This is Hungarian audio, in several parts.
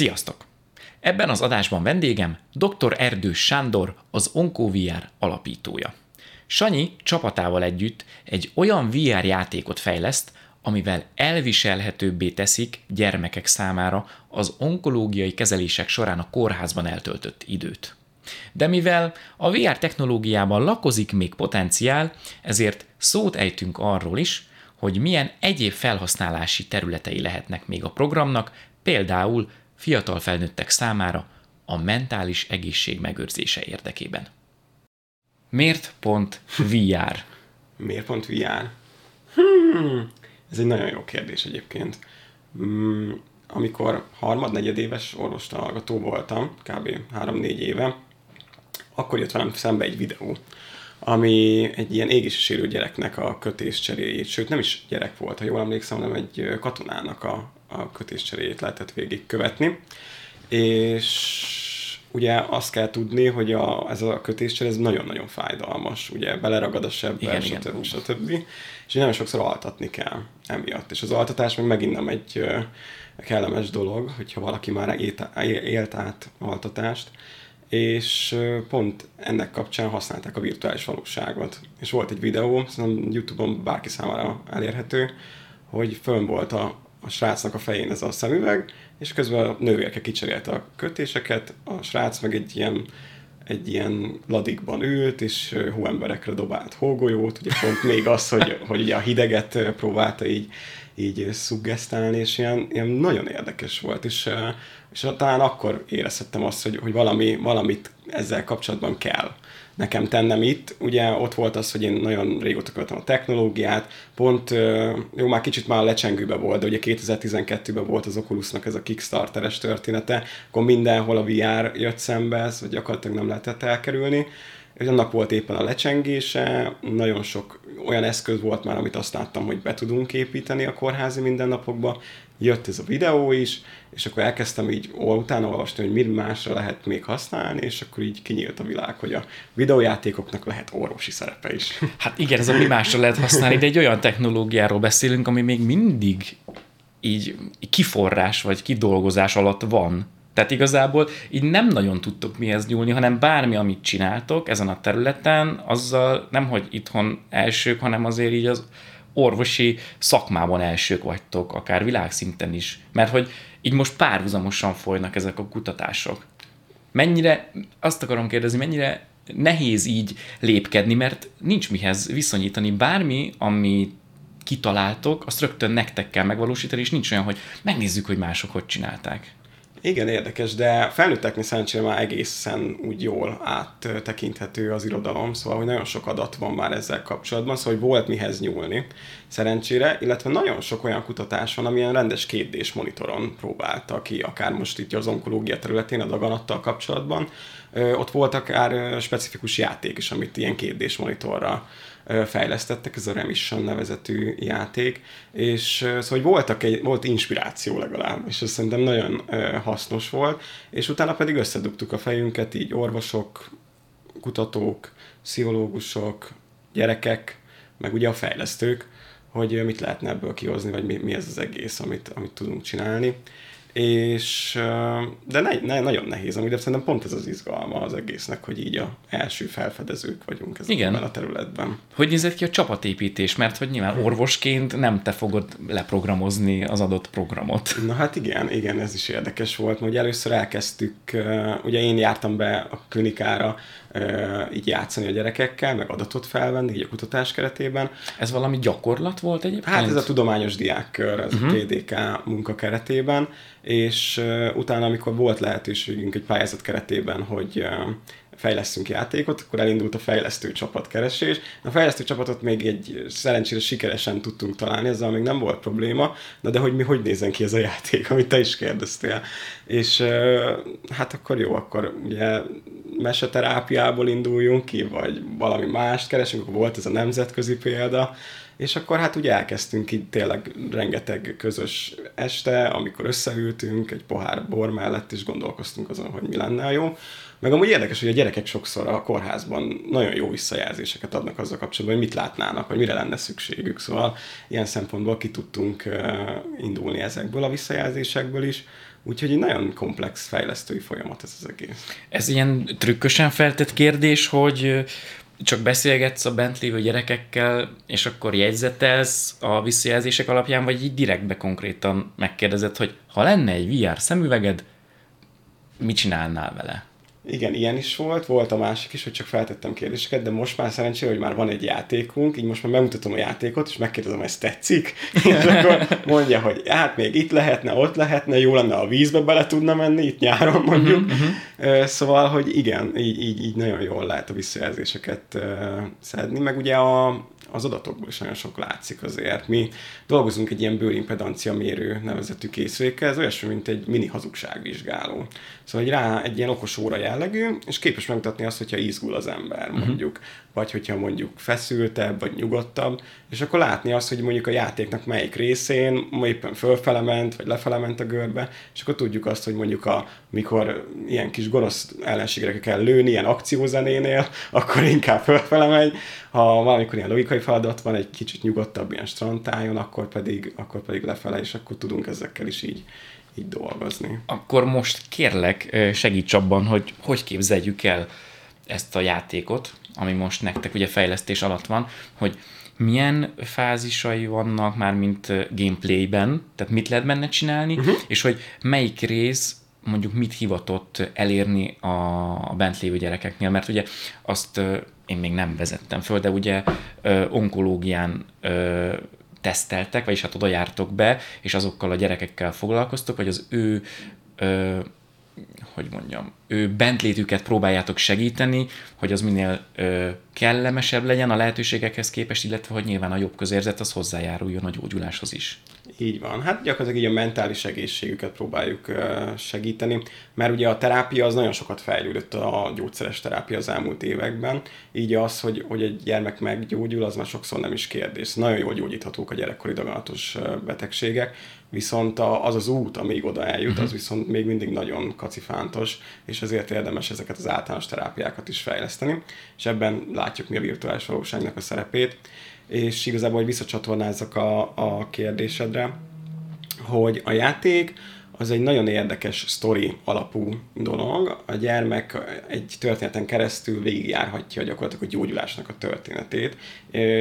Sziasztok! Ebben az adásban vendégem dr. Erdős Sándor, az OncoVR alapítója. Sanyi csapatával együtt egy olyan VR játékot fejleszt, amivel elviselhetőbbé teszik gyermekek számára az onkológiai kezelések során a kórházban eltöltött időt. De mivel a VR technológiában lakozik még potenciál, ezért szót ejtünk arról is, hogy milyen egyéb felhasználási területei lehetnek még a programnak, például fiatal felnőttek számára a mentális egészség megőrzése érdekében. Miért pont VR? Miért pont VR? Hmm, ez egy nagyon jó kérdés egyébként. Hmm, amikor harmad éves orvostalálgató voltam, kb. 3-4 éve, akkor jött velem szembe egy videó, ami egy ilyen égési sérült gyereknek a kötéscseréjét, sőt nem is gyerek volt, ha jól emlékszem, hanem egy katonának a, a kötéscseréjét lehetett végigkövetni. És ugye azt kell tudni, hogy a, ez a kötéscsere ez nagyon-nagyon fájdalmas, ugye beleragad a sebbe, stb. stb. stb. És nagyon sokszor altatni kell emiatt. És az altatás meg megint nem egy kellemes dolog, hogyha valaki már élt át altatást, és pont ennek kapcsán használták a virtuális valóságot. És volt egy videó, szerintem YouTube-on bárki számára elérhető, hogy fönn volt a, a srácnak a fején ez a szemüveg, és közben a nővérke kicserélte a kötéseket, a srác meg egy ilyen egy ilyen ladikban ült, és hóemberekre dobált hógolyót, ugye pont még az, hogy, hogy ugye a hideget próbálta így, így szuggesztálni, és ilyen, ilyen nagyon érdekes volt, és, és talán akkor érezhettem azt, hogy, hogy valami, valamit ezzel kapcsolatban kell nekem tennem itt. Ugye ott volt az, hogy én nagyon régóta követem a technológiát, pont, jó, már kicsit már a lecsengőbe volt, de ugye 2012-ben volt az Oculusnak ez a Kickstarteres története, akkor mindenhol a VR jött szembe, ez vagy gyakorlatilag nem lehetett elkerülni, és annak volt éppen a lecsengése, nagyon sok olyan eszköz volt már, amit azt láttam, hogy be tudunk építeni a kórházi mindennapokba, jött ez a videó is, és akkor elkezdtem így utána olvasni, hogy mit másra lehet még használni, és akkor így kinyílt a világ, hogy a videójátékoknak lehet orvosi szerepe is. Hát igen, ez a mi másra lehet használni, de egy olyan technológiáról beszélünk, ami még mindig így kiforrás vagy kidolgozás alatt van. Tehát igazából így nem nagyon tudtok mihez nyúlni, hanem bármi, amit csináltok ezen a területen, azzal nem, hogy itthon elsők, hanem azért így az orvosi szakmában elsők vagytok, akár világszinten is. Mert hogy így most párhuzamosan folynak ezek a kutatások. Mennyire, azt akarom kérdezni, mennyire nehéz így lépkedni, mert nincs mihez viszonyítani. Bármi, ami kitaláltok, azt rögtön nektek kell megvalósítani, és nincs olyan, hogy megnézzük, hogy mások hogy csinálták. Igen, érdekes, de felnőtteknél szerencsére már egészen úgy jól áttekinthető az irodalom, szóval hogy nagyon sok adat van már ezzel kapcsolatban, szóval hogy volt mihez nyúlni szerencsére, illetve nagyon sok olyan kutatás van, amilyen rendes kétdés monitoron próbálta ki, akár most itt az onkológia területén, a daganattal kapcsolatban. Ott volt akár specifikus játék is, amit ilyen kétdés monitorra fejlesztettek, ez a Remission nevezetű játék, és szóval hogy voltak egy, volt inspiráció legalább, és ez szerintem nagyon hasznos volt, és utána pedig összedugtuk a fejünket, így orvosok, kutatók, pszichológusok, gyerekek, meg ugye a fejlesztők, hogy mit lehetne ebből kihozni, vagy mi, mi ez az egész, amit, amit tudunk csinálni és de ne, ne, nagyon nehéz, amúgy, de szerintem pont ez az izgalma az egésznek, hogy így a első felfedezők vagyunk ezen Igen. a területben. Hogy nézett ki a csapatépítés? Mert hogy nyilván orvosként nem te fogod leprogramozni az adott programot. Na hát igen, igen, ez is érdekes volt, hogy először elkezdtük, ugye én jártam be a klinikára így játszani a gyerekekkel, meg adatot felvenni, így a kutatás keretében. Ez valami gyakorlat volt egyébként? Hát ez a tudományos diákkör, ez uh-huh. a mhm. TDK munka keretében, és utána, amikor volt lehetőségünk egy pályázat keretében, hogy fejlesztünk játékot, akkor elindult a fejlesztő csapat keresés. A fejlesztő csapatot még egy szerencsére sikeresen tudtunk találni, ezzel még nem volt probléma, de, de hogy mi hogy nézen ki ez a játék, amit te is kérdeztél. És hát akkor jó, akkor ugye meseterápiából induljunk ki, vagy valami mást keresünk, akkor volt ez a nemzetközi példa, és akkor hát ugye elkezdtünk itt tényleg rengeteg közös este, amikor összeültünk egy pohár bor mellett, és gondolkoztunk azon, hogy mi lenne jó. Meg amúgy érdekes, hogy a gyerekek sokszor a kórházban nagyon jó visszajelzéseket adnak azzal kapcsolatban, hogy mit látnának, vagy mire lenne szükségük. Szóval ilyen szempontból ki tudtunk indulni ezekből a visszajelzésekből is. Úgyhogy egy nagyon komplex fejlesztői folyamat ez az egész. Ez ilyen trükkösen feltett kérdés, hogy csak beszélgetsz a bent lévő gyerekekkel, és akkor jegyzetelsz a visszajelzések alapján, vagy így direktbe konkrétan megkérdezed, hogy ha lenne egy VR szemüveged, mit csinálnál vele? Igen, ilyen is volt, volt a másik is, hogy csak feltettem kérdéseket, de most már szerencsére, hogy már van egy játékunk, így most már bemutatom a játékot, és megkérdezem, ez tetszik, és akkor mondja, hogy hát még itt lehetne, ott lehetne, jó lenne a vízbe bele tudna menni, itt nyáron mondjuk. Uh-huh. Szóval, hogy igen, így, így, így nagyon jól lehet a visszajelzéseket szedni, meg ugye a, az adatokból is nagyon sok látszik azért. Mi dolgozunk egy ilyen bőrimpedancia mérő nevezetű készülékkel, ez olyasmi, mint egy mini hazugságvizsgáló. Szóval egy rá egy ilyen okos óra jellegű, és képes megmutatni azt, hogyha izgul az ember, mhm. mondjuk, uh-huh. Vagy hogyha mondjuk feszültebb, vagy nyugodtabb, és akkor látni azt, hogy mondjuk a játéknak melyik részén éppen fölfele ment, vagy lefele ment a görbe, és akkor tudjuk azt, hogy mondjuk a, mikor ilyen kis gonosz ellenségre kell lőni, ilyen akciózenénél, akkor inkább fölfele megy, ha valamikor ilyen logikai feladat van, egy kicsit nyugodtabb ilyen strandtájon, akkor pedig, akkor pedig lefele, és akkor tudunk ezekkel is így így dolgozni. Akkor most kérlek, segíts abban, hogy hogy képzeljük el ezt a játékot, ami most nektek ugye fejlesztés alatt van, hogy milyen fázisai vannak már, mint gameplayben, tehát mit lehet benne csinálni, uh-huh. és hogy melyik rész mondjuk mit hivatott elérni a bent lévő gyerekeknél, mert ugye azt én még nem vezettem föl, de ugye onkológián teszteltek, vagyis hát oda jártok be, és azokkal a gyerekekkel foglalkoztok, vagy az ő ö, hogy mondjam, ő bentlétüket próbáljátok segíteni, hogy az minél ö, kellemesebb legyen a lehetőségekhez képest, illetve hogy nyilván a jobb közérzet az hozzájáruljon a gyógyuláshoz is. Így van. Hát gyakorlatilag így a mentális egészségüket próbáljuk segíteni, mert ugye a terápia az nagyon sokat fejlődött a gyógyszeres terápia az elmúlt években, így az, hogy, hogy egy gyermek meggyógyul, az már sokszor nem is kérdés. Nagyon jól gyógyíthatók a gyerekkori daganatos betegségek, viszont az az út, amíg oda eljut, az viszont még mindig nagyon kacifántos, és ezért érdemes ezeket az általános terápiákat is fejleszteni, és ebben látjuk mi a virtuális valóságnak a szerepét és igazából, hogy visszacsatornázzak a, a kérdésedre, hogy a játék az egy nagyon érdekes sztori alapú dolog. A gyermek egy történeten keresztül végigjárhatja gyakorlatilag a gyógyulásnak a történetét,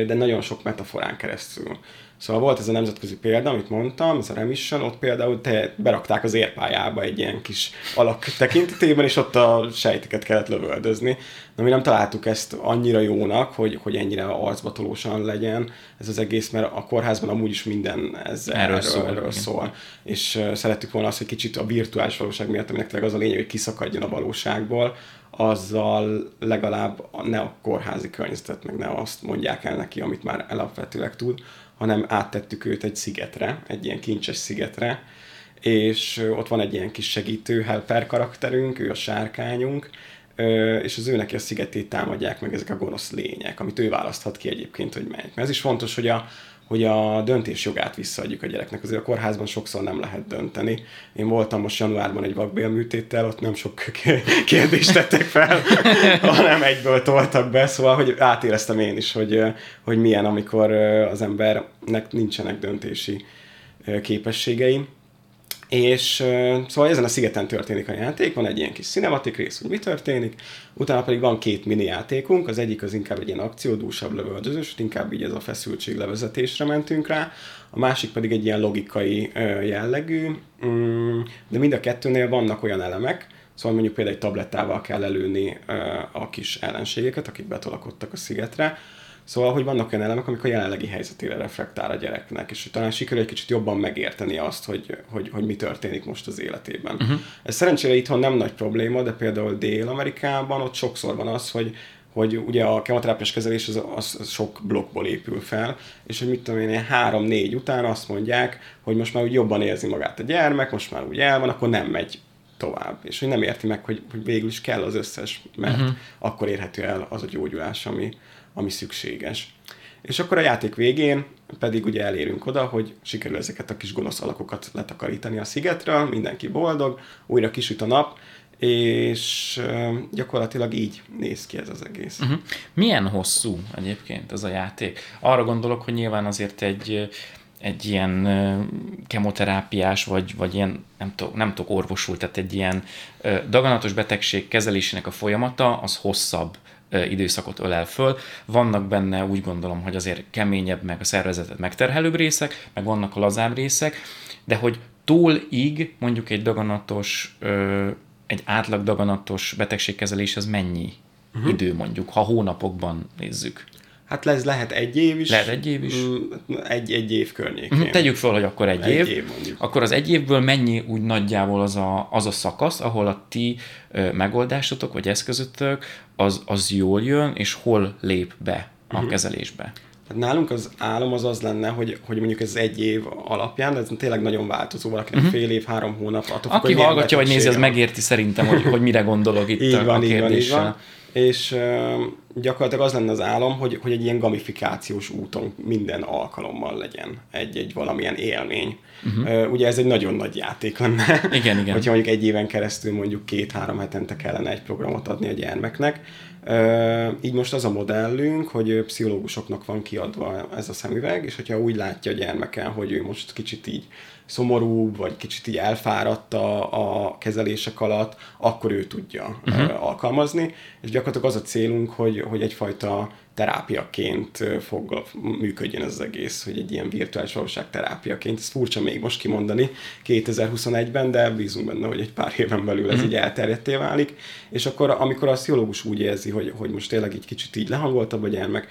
de nagyon sok metaforán keresztül. Szóval volt ez a nemzetközi példa, amit mondtam, ez a remission, ott például te berakták az érpályába egy ilyen kis alak tekintetében, és ott a sejteket kellett lövöldözni. Na mi nem találtuk ezt annyira jónak, hogy, hogy ennyire arcbatolósan legyen ez az egész, mert a kórházban amúgy is minden ez erről, erről, szól, erről szól. És uh, szerettük volna azt, hogy kicsit a virtuális valóság miatt, aminek tényleg az a lényeg, hogy kiszakadjon a valóságból, azzal legalább ne a kórházi környezetet, meg ne azt mondják el neki, amit már alapvetőleg tud, hanem áttettük őt egy szigetre, egy ilyen kincses szigetre, és ott van egy ilyen kis segítő helper karakterünk, ő a sárkányunk, és az ő neki a szigetét támadják meg ezek a gonosz lények, amit ő választhat ki egyébként, hogy melyik. Mert ez is fontos, hogy a, hogy a döntés jogát visszaadjuk a gyereknek. Azért a kórházban sokszor nem lehet dönteni. Én voltam most januárban egy vakbélműtéttel, ott nem sok kérdést tettek fel, hanem egyből toltak be, szóval hogy átéreztem én is, hogy, hogy milyen, amikor az embernek nincsenek döntési képességei. És uh, szóval ezen a szigeten történik a játék, van egy ilyen kis cinematik rész, hogy mi történik, utána pedig van két mini játékunk, az egyik az inkább egy ilyen akciódúsabb lövöldözős, inkább így ez a feszültség levezetésre mentünk rá, a másik pedig egy ilyen logikai jellegű, um, de mind a kettőnél vannak olyan elemek, Szóval mondjuk például egy tablettával kell előni a kis ellenségeket, akik betolakodtak a szigetre, Szóval, hogy vannak olyan elemek, amik a jelenlegi helyzetére reflektál a gyereknek, és hogy talán sikerül egy kicsit jobban megérteni azt, hogy, hogy, hogy mi történik most az életében. Uh-huh. Ez szerencsére itthon nem nagy probléma, de például Dél-Amerikában ott sokszor van az, hogy hogy ugye a kemoterápiás kezelés az, az, az sok blokkból épül fel, és hogy mit tudom én, három-négy után azt mondják, hogy most már úgy jobban érzi magát a gyermek, most már úgy el van, akkor nem megy tovább. És hogy nem érti meg, hogy, hogy végül is kell az összes, mert uh-huh. akkor érhető el az a gyógyulás, ami, ami szükséges. És akkor a játék végén pedig ugye elérünk oda, hogy sikerül ezeket a kis gonosz alakokat letakarítani a szigetről, mindenki boldog, újra kisüt a nap, és gyakorlatilag így néz ki ez az egész. Uh-huh. Milyen hosszú egyébként ez a játék? Arra gondolok, hogy nyilván azért egy egy ilyen kemoterápiás, vagy, vagy ilyen, nem tudok, nem tudok orvosul, tehát egy ilyen daganatos betegség kezelésének a folyamata, az hosszabb időszakot ölel föl. Vannak benne úgy gondolom, hogy azért keményebb, meg a szervezetet megterhelőbb részek, meg vannak a lazább részek, de hogy túlig mondjuk egy daganatos, egy átlag daganatos betegségkezelés az mennyi uh-huh. idő mondjuk, ha hónapokban nézzük? Hát ez lehet egy év is. Lehet egy év is. Mm, egy, egy év környékén. Mhm, tegyük fel, hogy akkor egy, egy év. év akkor az egy évből mennyi úgy nagyjából az a, az a szakasz, ahol a ti ö, megoldásotok vagy eszközötök az, az jól jön, és hol lép be a uh-huh. kezelésbe? Hát nálunk az álom az az lenne, hogy, hogy mondjuk ez egy év alapján, ez tényleg nagyon változó, valakinek uh-huh. fél év, három hónap. Attól Aki hallgatja, vagy nézi, az megérti szerintem, hogy, hogy mire gondolok itt így a, van, a kérdéssel. Így van, így van és gyakorlatilag az lenne az álom, hogy, hogy egy ilyen gamifikációs úton minden alkalommal legyen egy, egy valamilyen élmény. Uh-huh. Uh, ugye ez egy nagyon nagy játék lenne. Igen, igen. Hogyha mondjuk egy éven keresztül mondjuk két-három hetente kellene egy programot adni a gyermeknek. Így most az a modellünk, hogy pszichológusoknak van kiadva ez a szemüveg, és hogyha úgy látja a gyermeken, hogy ő most kicsit így szomorú, vagy kicsit így elfáradt a, a kezelések alatt, akkor ő tudja uh-huh. alkalmazni, és gyakorlatilag az a célunk, hogy, hogy egyfajta terápiaként fog működjön ez az egész, hogy egy ilyen virtuális valóság terápiaként. Ez furcsa még most kimondani 2021-ben, de bízunk benne, hogy egy pár éven belül ez mm. így elterjedté válik. És akkor, amikor a pszichológus úgy érzi, hogy, hogy most tényleg egy kicsit így lehangoltabb a gyermek,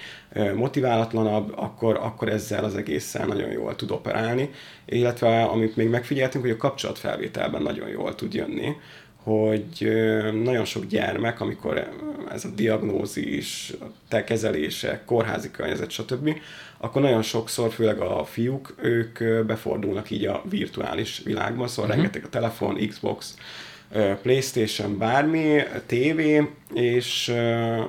motiválatlanabb, akkor, akkor ezzel az egésszel nagyon jól tud operálni. Illetve amit még megfigyeltünk, hogy a kapcsolatfelvételben nagyon jól tud jönni hogy nagyon sok gyermek, amikor ez a diagnózis, te kezelése, kórházi környezet, stb., akkor nagyon sokszor, főleg a fiúk, ők befordulnak így a virtuális világban, szóval uh-huh. rengeteg a telefon, Xbox, Playstation, bármi, TV, és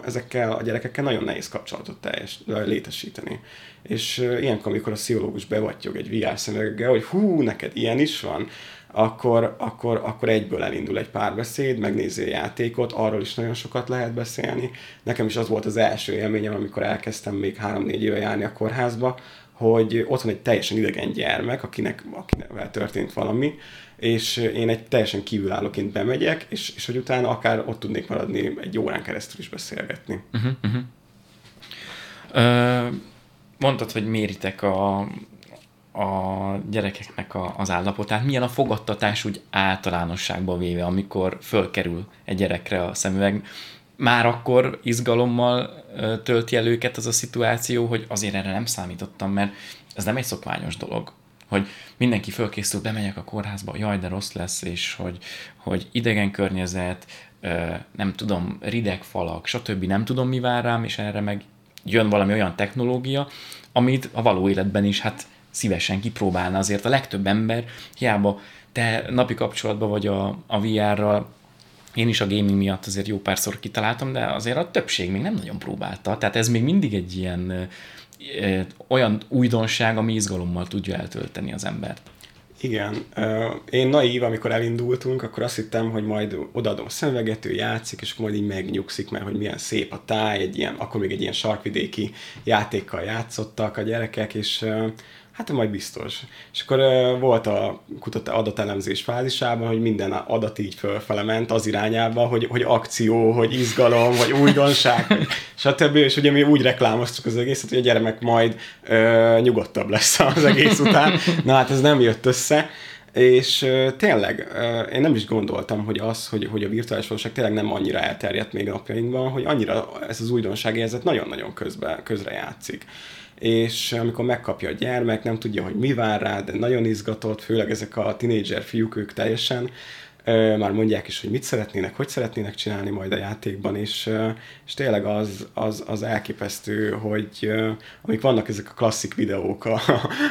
ezekkel a gyerekekkel nagyon nehéz kapcsolatot teljes, létesíteni. És ilyenkor, amikor a pszichológus bevattyog egy VR szemüveggel, hogy hú, neked ilyen is van, akkor, akkor, akkor egyből elindul egy párbeszéd, megnézi a játékot, arról is nagyon sokat lehet beszélni. Nekem is az volt az első élményem, amikor elkezdtem még három-négy éve járni a kórházba, hogy ott van egy teljesen idegen gyermek, akinek, akinek történt valami, és én egy teljesen kívülállóként bemegyek, és, és hogy utána akár ott tudnék maradni egy órán keresztül is beszélgetni. Uh-huh, uh-huh. Ö, mondtad, hogy méritek a, a gyerekeknek a, az állapotát, milyen a fogadtatás úgy általánosságban véve, amikor fölkerül egy gyerekre a szemüveg. Már akkor izgalommal tölti el őket az a szituáció, hogy azért erre nem számítottam, mert ez nem egy szokványos dolog hogy mindenki fölkészül, bemegyek a kórházba, jaj, de rossz lesz, és hogy, hogy idegen környezet, nem tudom, rideg falak, stb. nem tudom, mi vár rám, és erre meg jön valami olyan technológia, amit a való életben is hát szívesen kipróbálna azért a legtöbb ember, hiába te napi kapcsolatban vagy a, a VR-ral, én is a gaming miatt azért jó párszor kitaláltam, de azért a többség még nem nagyon próbálta. Tehát ez még mindig egy ilyen ö, olyan újdonság, ami izgalommal tudja eltölteni az embert. Igen. Én naív, amikor elindultunk, akkor azt hittem, hogy majd odaadom a szemüveget, ő játszik, és akkor majd így megnyugszik, mert hogy milyen szép a táj, egy ilyen, akkor még egy ilyen sarkvidéki játékkal játszottak a gyerekek, és Hát majd biztos. És akkor volt a kutató adatelemzés fázisában, hogy minden adat így fölfele ment az irányába, hogy, hogy akció, hogy izgalom, vagy újdonság, stb. És ugye mi úgy reklámoztuk az egészet, hogy a gyermek majd uh, nyugodtabb lesz az egész után. Na hát ez nem jött össze. És tényleg, én nem is gondoltam, hogy az, hogy, hogy a virtuális valóság tényleg nem annyira elterjedt még napjainkban, hogy annyira ez az újdonság érzet nagyon-nagyon közbe, közre játszik és amikor megkapja a gyermek, nem tudja, hogy mi vár rá, de nagyon izgatott, főleg ezek a tinédzser fiúk, ők teljesen már mondják is, hogy mit szeretnének, hogy szeretnének csinálni majd a játékban, és, és tényleg az, az, az elképesztő, hogy amik vannak ezek a klasszik videók a,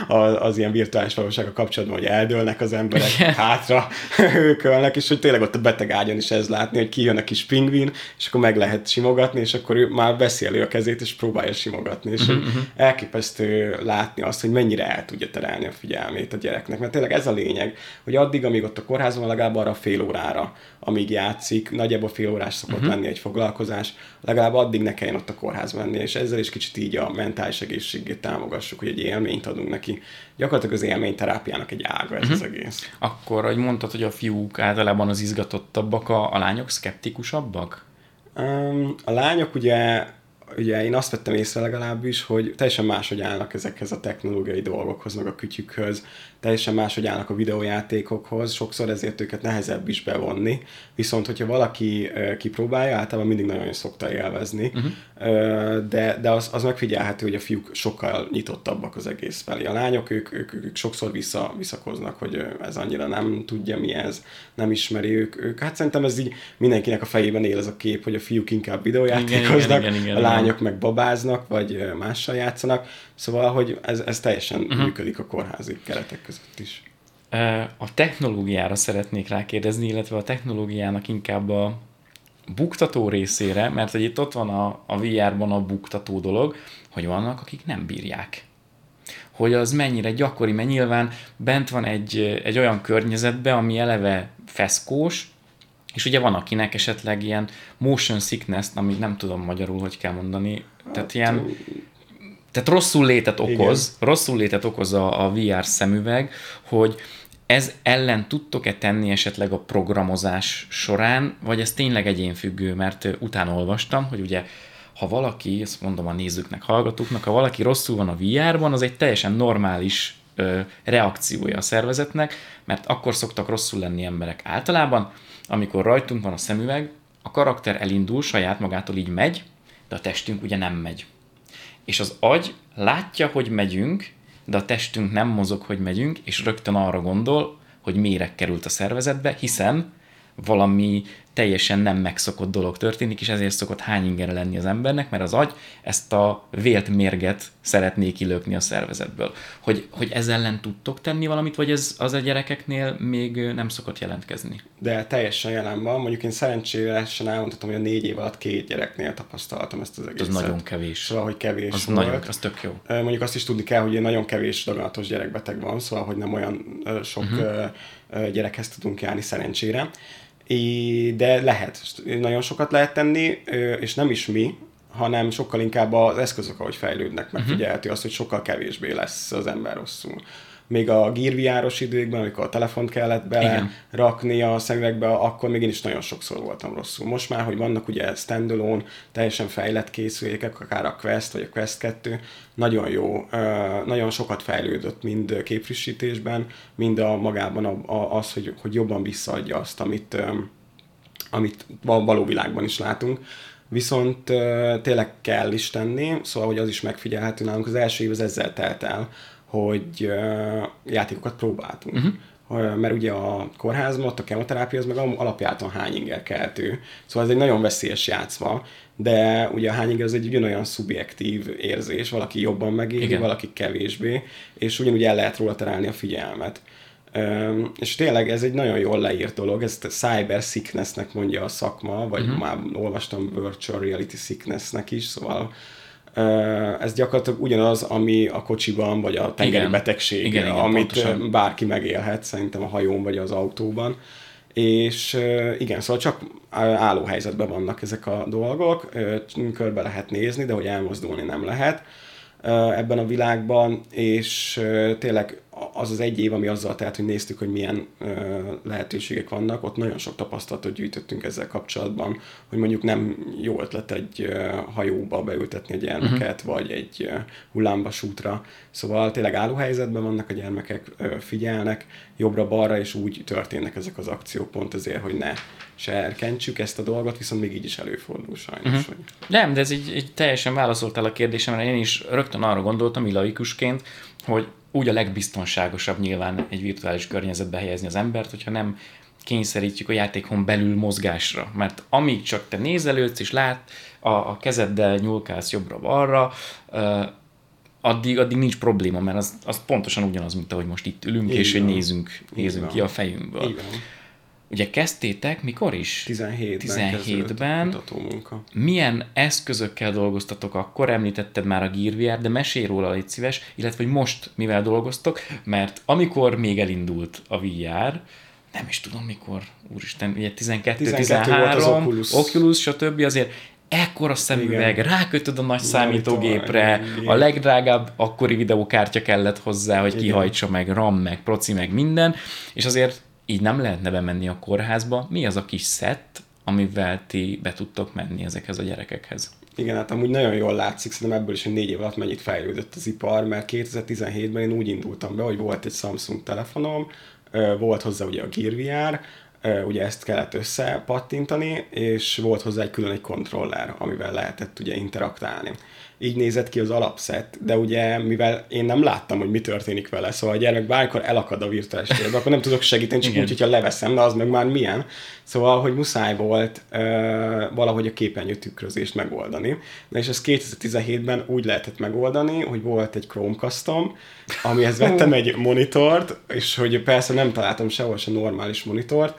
a, az ilyen virtuális valósággal kapcsolatban, hogy eldőlnek az emberek, yeah. hátra őkölnek, és hogy tényleg ott a beteg ágyon is ez látni, hogy kijön a kis pingvin, és akkor meg lehet simogatni, és akkor ő már beszéli a kezét, és próbálja simogatni, és uh-huh. elképesztő látni azt, hogy mennyire el tudja terelni a figyelmét a gyereknek, mert tényleg ez a lényeg, hogy addig, amíg ott a kórházban legalább arra fél órára, amíg játszik, nagyjából fél órás szokott uh-huh. lenni egy foglalkozás, legalább addig ne kelljen ott a kórházban menni, és ezzel is kicsit így a mentális egészségét támogassuk, hogy egy élményt adunk neki. Gyakorlatilag az élményterápiának egy ága ez uh-huh. az egész. Akkor, hogy mondtad, hogy a fiúk általában az izgatottabbak, a, a lányok szkeptikusabbak? Um, a lányok ugye ugye én azt vettem észre legalábbis, hogy teljesen máshogy állnak ezekhez a technológiai dolgokhoz, meg a kütyükhöz, teljesen máshogy állnak a videójátékokhoz, sokszor ezért őket nehezebb is bevonni, viszont hogyha valaki kipróbálja, általában mindig nagyon szokta élvezni, uh-huh. De, de az, az megfigyelhető, hogy a fiúk sokkal nyitottabbak az egész felé. A lányok, ők, ők, ők sokszor vissza, visszakoznak, hogy ez annyira nem tudja mi ez, nem ismeri ők, ők. Hát szerintem ez így mindenkinek a fejében él ez a kép, hogy a fiúk inkább videójátékoznak, igen, igen, igen, igen, a lányok meg babáznak, vagy mással játszanak, Szóval, hogy ez, ez teljesen uh-huh. működik a kórházi keretek között is. A technológiára szeretnék rákérdezni, illetve a technológiának inkább a buktató részére, mert hogy itt ott van a, a VR-ban a buktató dolog, hogy vannak, akik nem bírják. Hogy az mennyire gyakori, mert nyilván bent van egy, egy olyan környezetbe, ami eleve feszkós, és ugye van akinek esetleg ilyen motion sickness, amit nem tudom magyarul, hogy kell mondani, tehát hát, ilyen tehát rosszul létet okoz, Igen. rosszul létet okoz a, a VR szemüveg, hogy ez ellen tudtok-e tenni esetleg a programozás során, vagy ez tényleg egyénfüggő, mert utána olvastam, hogy ugye ha valaki, ezt mondom a nézőknek, hallgatóknak, ha valaki rosszul van a VR-ban, az egy teljesen normális ö, reakciója a szervezetnek, mert akkor szoktak rosszul lenni emberek általában, amikor rajtunk van a szemüveg, a karakter elindul, saját magától így megy, de a testünk ugye nem megy. És az agy látja, hogy megyünk, de a testünk nem mozog, hogy megyünk, és rögtön arra gondol, hogy méreg került a szervezetbe, hiszen valami teljesen nem megszokott dolog történik, és ezért szokott hány ingere lenni az embernek, mert az agy ezt a vélt mérget szeretné kilökni a szervezetből. Hogy, hogy ezzel ellen tudtok tenni valamit, vagy ez az a gyerekeknél még nem szokott jelentkezni? De teljesen jelen van. Mondjuk én szerencsésesen elmondhatom, hogy a négy év alatt két gyereknél tapasztaltam ezt az egészet. Az nagyon kevés. Szóval, hogy kevés az volt. Nagyon, az tök jó. Mondjuk azt is tudni kell, hogy nagyon kevés daganatos gyerekbeteg van, szóval, hogy nem olyan sok uh-huh. gyerekhez tudunk járni szerencsére de lehet, nagyon sokat lehet tenni, és nem is mi, hanem sokkal inkább az eszközök, ahogy fejlődnek, megfigyelhető uh-huh. azt, hogy sokkal kevésbé lesz az ember rosszul még a gírviáros időkben, amikor a telefont kellett bele rakni a szemüvegbe, akkor még én is nagyon sokszor voltam rosszul. Most már, hogy vannak ugye standalone, teljesen fejlett készülékek, akár a Quest vagy a Quest 2, nagyon jó, nagyon sokat fejlődött mind képfrissítésben, mind a magában az, hogy, hogy jobban visszaadja azt, amit, amit való világban is látunk. Viszont tényleg kell is tenni, szóval hogy az is megfigyelhető nálunk, az első év az ezzel telt el, hogy játékokat próbáltunk. Uh-huh. Mert ugye a kórházban ott a kemoterápia az meg alapjáton hányinger keltő. Szóval ez egy nagyon veszélyes játszma, de ugye a hányinger az egy ugyanolyan szubjektív érzés, valaki jobban megéri, Igen. valaki kevésbé, és ugyanúgy el lehet róla terelni a figyelmet. Um, és tényleg ez egy nagyon jól leírt dolog, ezt cyber sicknessnek mondja a szakma, vagy uh-huh. már olvastam virtual reality sicknessnek is, szóval ez gyakorlatilag ugyanaz, ami a kocsiban, vagy a tengeri igen. betegség, igen, igen, amit pontosan. bárki megélhet, szerintem a hajón vagy az autóban. És igen, szóval csak álló helyzetben vannak ezek a dolgok, körbe lehet nézni, de hogy elmozdulni nem lehet ebben a világban, és tényleg az az egy év, ami azzal telt, hogy néztük, hogy milyen lehetőségek vannak, ott nagyon sok tapasztalatot gyűjtöttünk ezzel kapcsolatban, hogy mondjuk nem jó ötlet egy hajóba beültetni a gyermeket, uh-huh. vagy egy hullámvasútra. Szóval tényleg állóhelyzetben vannak a gyermekek, figyelnek jobbra-balra, és úgy történnek ezek az akciók pont azért, hogy ne serkentsük ezt a dolgot, viszont még így is előfordul sajnos. Uh-huh. Hogy... Nem, de ez így, így teljesen válaszoltál a kérdésemre, én is rögtön arra gondoltam, ilaikusként, hogy úgy a legbiztonságosabb nyilván egy virtuális környezetbe helyezni az embert, hogyha nem kényszerítjük a játékon belül mozgásra. Mert amíg csak te nézelődsz és lát, a, a kezeddel nyúlkálsz jobbra-balra, addig, addig nincs probléma, mert az, az pontosan ugyanaz, mint ahogy most itt ülünk, Így és hogy nézünk, nézünk ki a fejünkből. Igen. Ugye kezdtétek mikor is? 17-ben. 17-ben. Milyen eszközökkel dolgoztatok akkor? Említetted már a Gear de mesélj róla, légy szíves, illetve hogy most mivel dolgoztok, mert amikor még elindult a VR, nem is tudom mikor, úristen, ugye 12, 12 volt az 13, Oculus. Oculus, stb. azért ekkora szemüveg, Igen. rákötöd a nagy Monitor, számítógépre, igen. a legdrágább akkori videókártya kellett hozzá, hogy Igen. kihajtsa meg RAM, meg proci, meg minden, és azért így nem lehetne bemenni a kórházba. Mi az a kis szett, amivel ti be tudtok menni ezekhez a gyerekekhez? Igen, hát amúgy nagyon jól látszik, szerintem ebből is, hogy négy év alatt mennyit fejlődött az ipar, mert 2017-ben én úgy indultam be, hogy volt egy Samsung telefonom, volt hozzá ugye a Gear VR, ugye ezt kellett összepattintani, és volt hozzá egy külön egy kontroller, amivel lehetett ugye interaktálni. Így nézett ki az alapszett, de ugye mivel én nem láttam, hogy mi történik vele, szóval a gyermek bármikor elakad a virtuális térbe, akkor nem tudok segíteni, csak Igen. úgy, hogyha leveszem, de az meg már milyen. Szóval, hogy muszáj volt ö, valahogy a képernyő tükrözést megoldani. Na és ezt 2017-ben úgy lehetett megoldani, hogy volt egy Chromecastom, amihez vettem egy monitort, és hogy persze nem találtam sehol se normális monitort,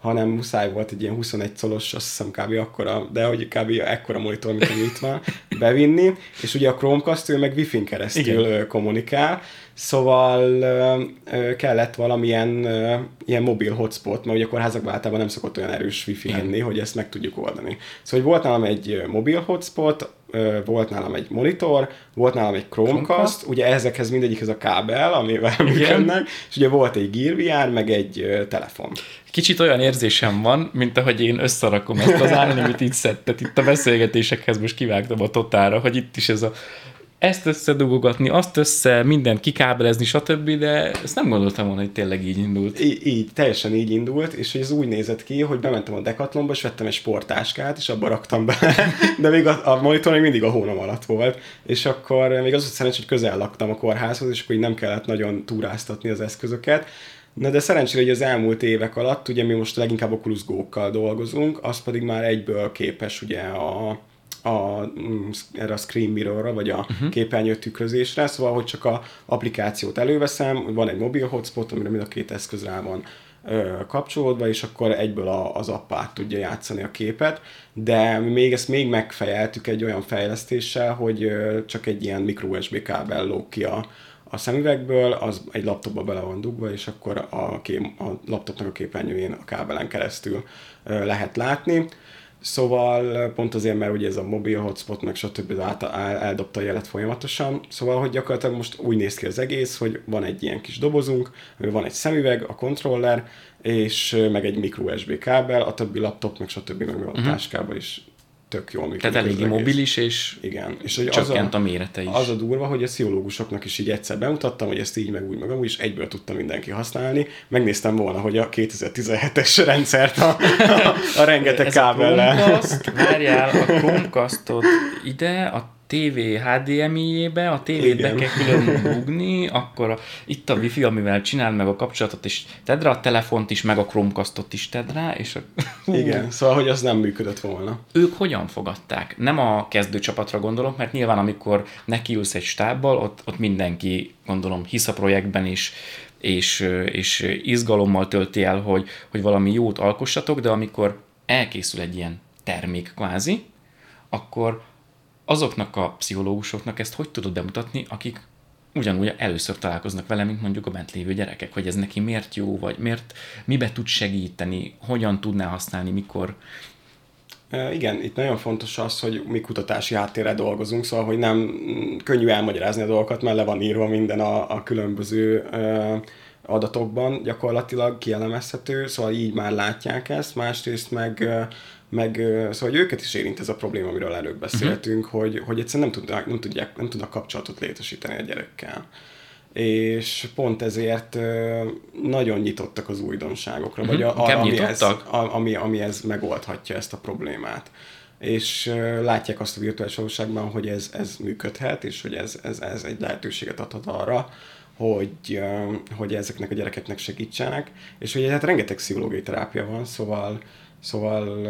hanem muszáj volt egy ilyen 21 colos, azt hiszem kb. akkora, de hogy kb. ekkora monitor, mint ami itt van, bevinni, és ugye a Chromecast ő meg Wi-Fi-n keresztül Igen. kommunikál, szóval ö, kellett valamilyen ö, ilyen mobil hotspot, mert ugye a kórházakban általában nem szokott olyan erős wifi Igen. lenni, hogy ezt meg tudjuk oldani. Szóval hogy volt nálam egy mobil hotspot, ö, volt nálam egy monitor, volt nálam egy Chromecast, Chromecast. ugye ezekhez mindegyikhez a kábel, amivel működnek, és ugye volt egy Gear VR, meg egy telefon. Kicsit olyan érzésem van, mint ahogy én összerakom ezt az Unlimited szettet itt a beszélgetésekhez, most kivágtam a totára, hogy itt is ez a ezt összedugogatni, azt össze, mindent kikábelezni, stb., de ezt nem gondoltam volna, hogy tényleg így indult. Í- így, teljesen így indult, és hogy ez úgy nézett ki, hogy bementem a Decathlonba, és vettem egy sportáskát, és abba raktam be, de még a, a monitor még mindig a hónom alatt volt, és akkor még az volt szerencsé, hogy közel laktam a kórházhoz, és akkor így nem kellett nagyon túráztatni az eszközöket, Na de szerencsére, hogy az elmúlt évek alatt, ugye mi most leginkább Oculus Go-kkal dolgozunk, az pedig már egyből képes ugye a, a, mm, erre a screen mirrorra, vagy a uh-huh. képernyő tükrözésre, szóval, hogy csak a applikációt előveszem, van egy mobil hotspot, amire mind a két eszköz rá van ö, kapcsolódva, és akkor egyből a, az app át tudja játszani a képet, de még ezt még megfejeltük egy olyan fejlesztéssel, hogy ö, csak egy ilyen micro USB kábel lóg ki a, a szemüvegből, az egy laptopba bele van dugva, és akkor a, kép, a laptopnak a képernyőjén a kábelen keresztül lehet látni. Szóval pont azért, mert ugye ez a mobil hotspot, meg stb. Át, el- eldobta a jelet folyamatosan. Szóval, hogy gyakorlatilag most úgy néz ki az egész, hogy van egy ilyen kis dobozunk, van egy szemüveg, a kontroller, és meg egy micro USB kábel, a többi laptop, meg stb. meg a táskában is tök jól működik. Tehát az eléggé mobilis, és Igen. És hogy az csökkent a, a mérete is. az a durva, hogy a pszichológusoknak is így egyszer bemutattam, hogy ezt így, meg úgy, meg amúgy, és egyből tudta mindenki használni. Megnéztem volna, hogy a 2017-es rendszert a, a, a rengeteg kábellel. Várjál, a Chromecastot ide, a TV HDMI-jébe, a tévét be Igen. kell külön dugni, akkor a, itt a Wi-Fi, amivel csinál meg a kapcsolatot, és tedd rá a telefont is, meg a Chromecastot is tedd rá, és a, hú, Igen, szóval, hogy az nem működött volna. ők hogyan fogadták? Nem a kezdőcsapatra gondolok, mert nyilván amikor nekiülsz egy stábbal, ott, ott mindenki, gondolom, hisz a projektben is, és, és izgalommal tölti el, hogy, hogy valami jót alkossatok, de amikor elkészül egy ilyen termék kvázi, akkor azoknak a pszichológusoknak ezt hogy tudod bemutatni, akik ugyanúgy először találkoznak vele, mint mondjuk a bent lévő gyerekek, hogy ez neki miért jó, vagy miért, mibe tud segíteni, hogyan tudná használni, mikor, Igen, itt nagyon fontos az, hogy mi kutatási háttérrel dolgozunk, szóval, hogy nem könnyű elmagyarázni a dolgokat, mert le van írva minden a, a különböző adatokban gyakorlatilag kielemezhető, szóval így már látják ezt, másrészt meg, ö, meg szóval hogy őket is érint ez a probléma, amiről előbb beszéltünk, uh-huh. hogy, hogy egyszerűen nem tudnak, nem, tudják, nem tudnak kapcsolatot létesíteni a gyerekkel és pont ezért nagyon nyitottak az újdonságokra, vagy a, Inkább a, ami, ez, a, ami, ami ez megoldhatja ezt a problémát. És látják azt a virtuális valóságban, hogy ez, ez működhet, és hogy ez, ez, ez egy lehetőséget adhat arra, hogy, hogy ezeknek a gyerekeknek segítsenek, és hogy hát rengeteg pszichológiai terápia van, szóval Szóval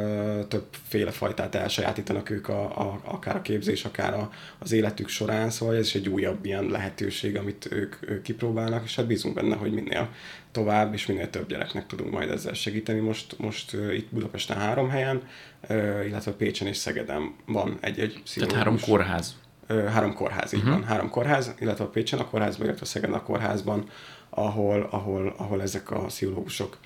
többféle fajtát elsajátítanak ők, a, a, akár a képzés, akár a, az életük során, szóval ez is egy újabb ilyen lehetőség, amit ők, ők kipróbálnak, és hát bízunk benne, hogy minél tovább, és minél több gyereknek tudunk majd ezzel segíteni. Most, most itt Budapesten három helyen, illetve Pécsen és Szegeden van egy-egy tehát három kórház. Három kórház, így uh-huh. van. Három kórház, illetve a Pécsen a kórházban, illetve a Szegeden a kórházban, ahol, ahol, ahol ezek a pszichológusok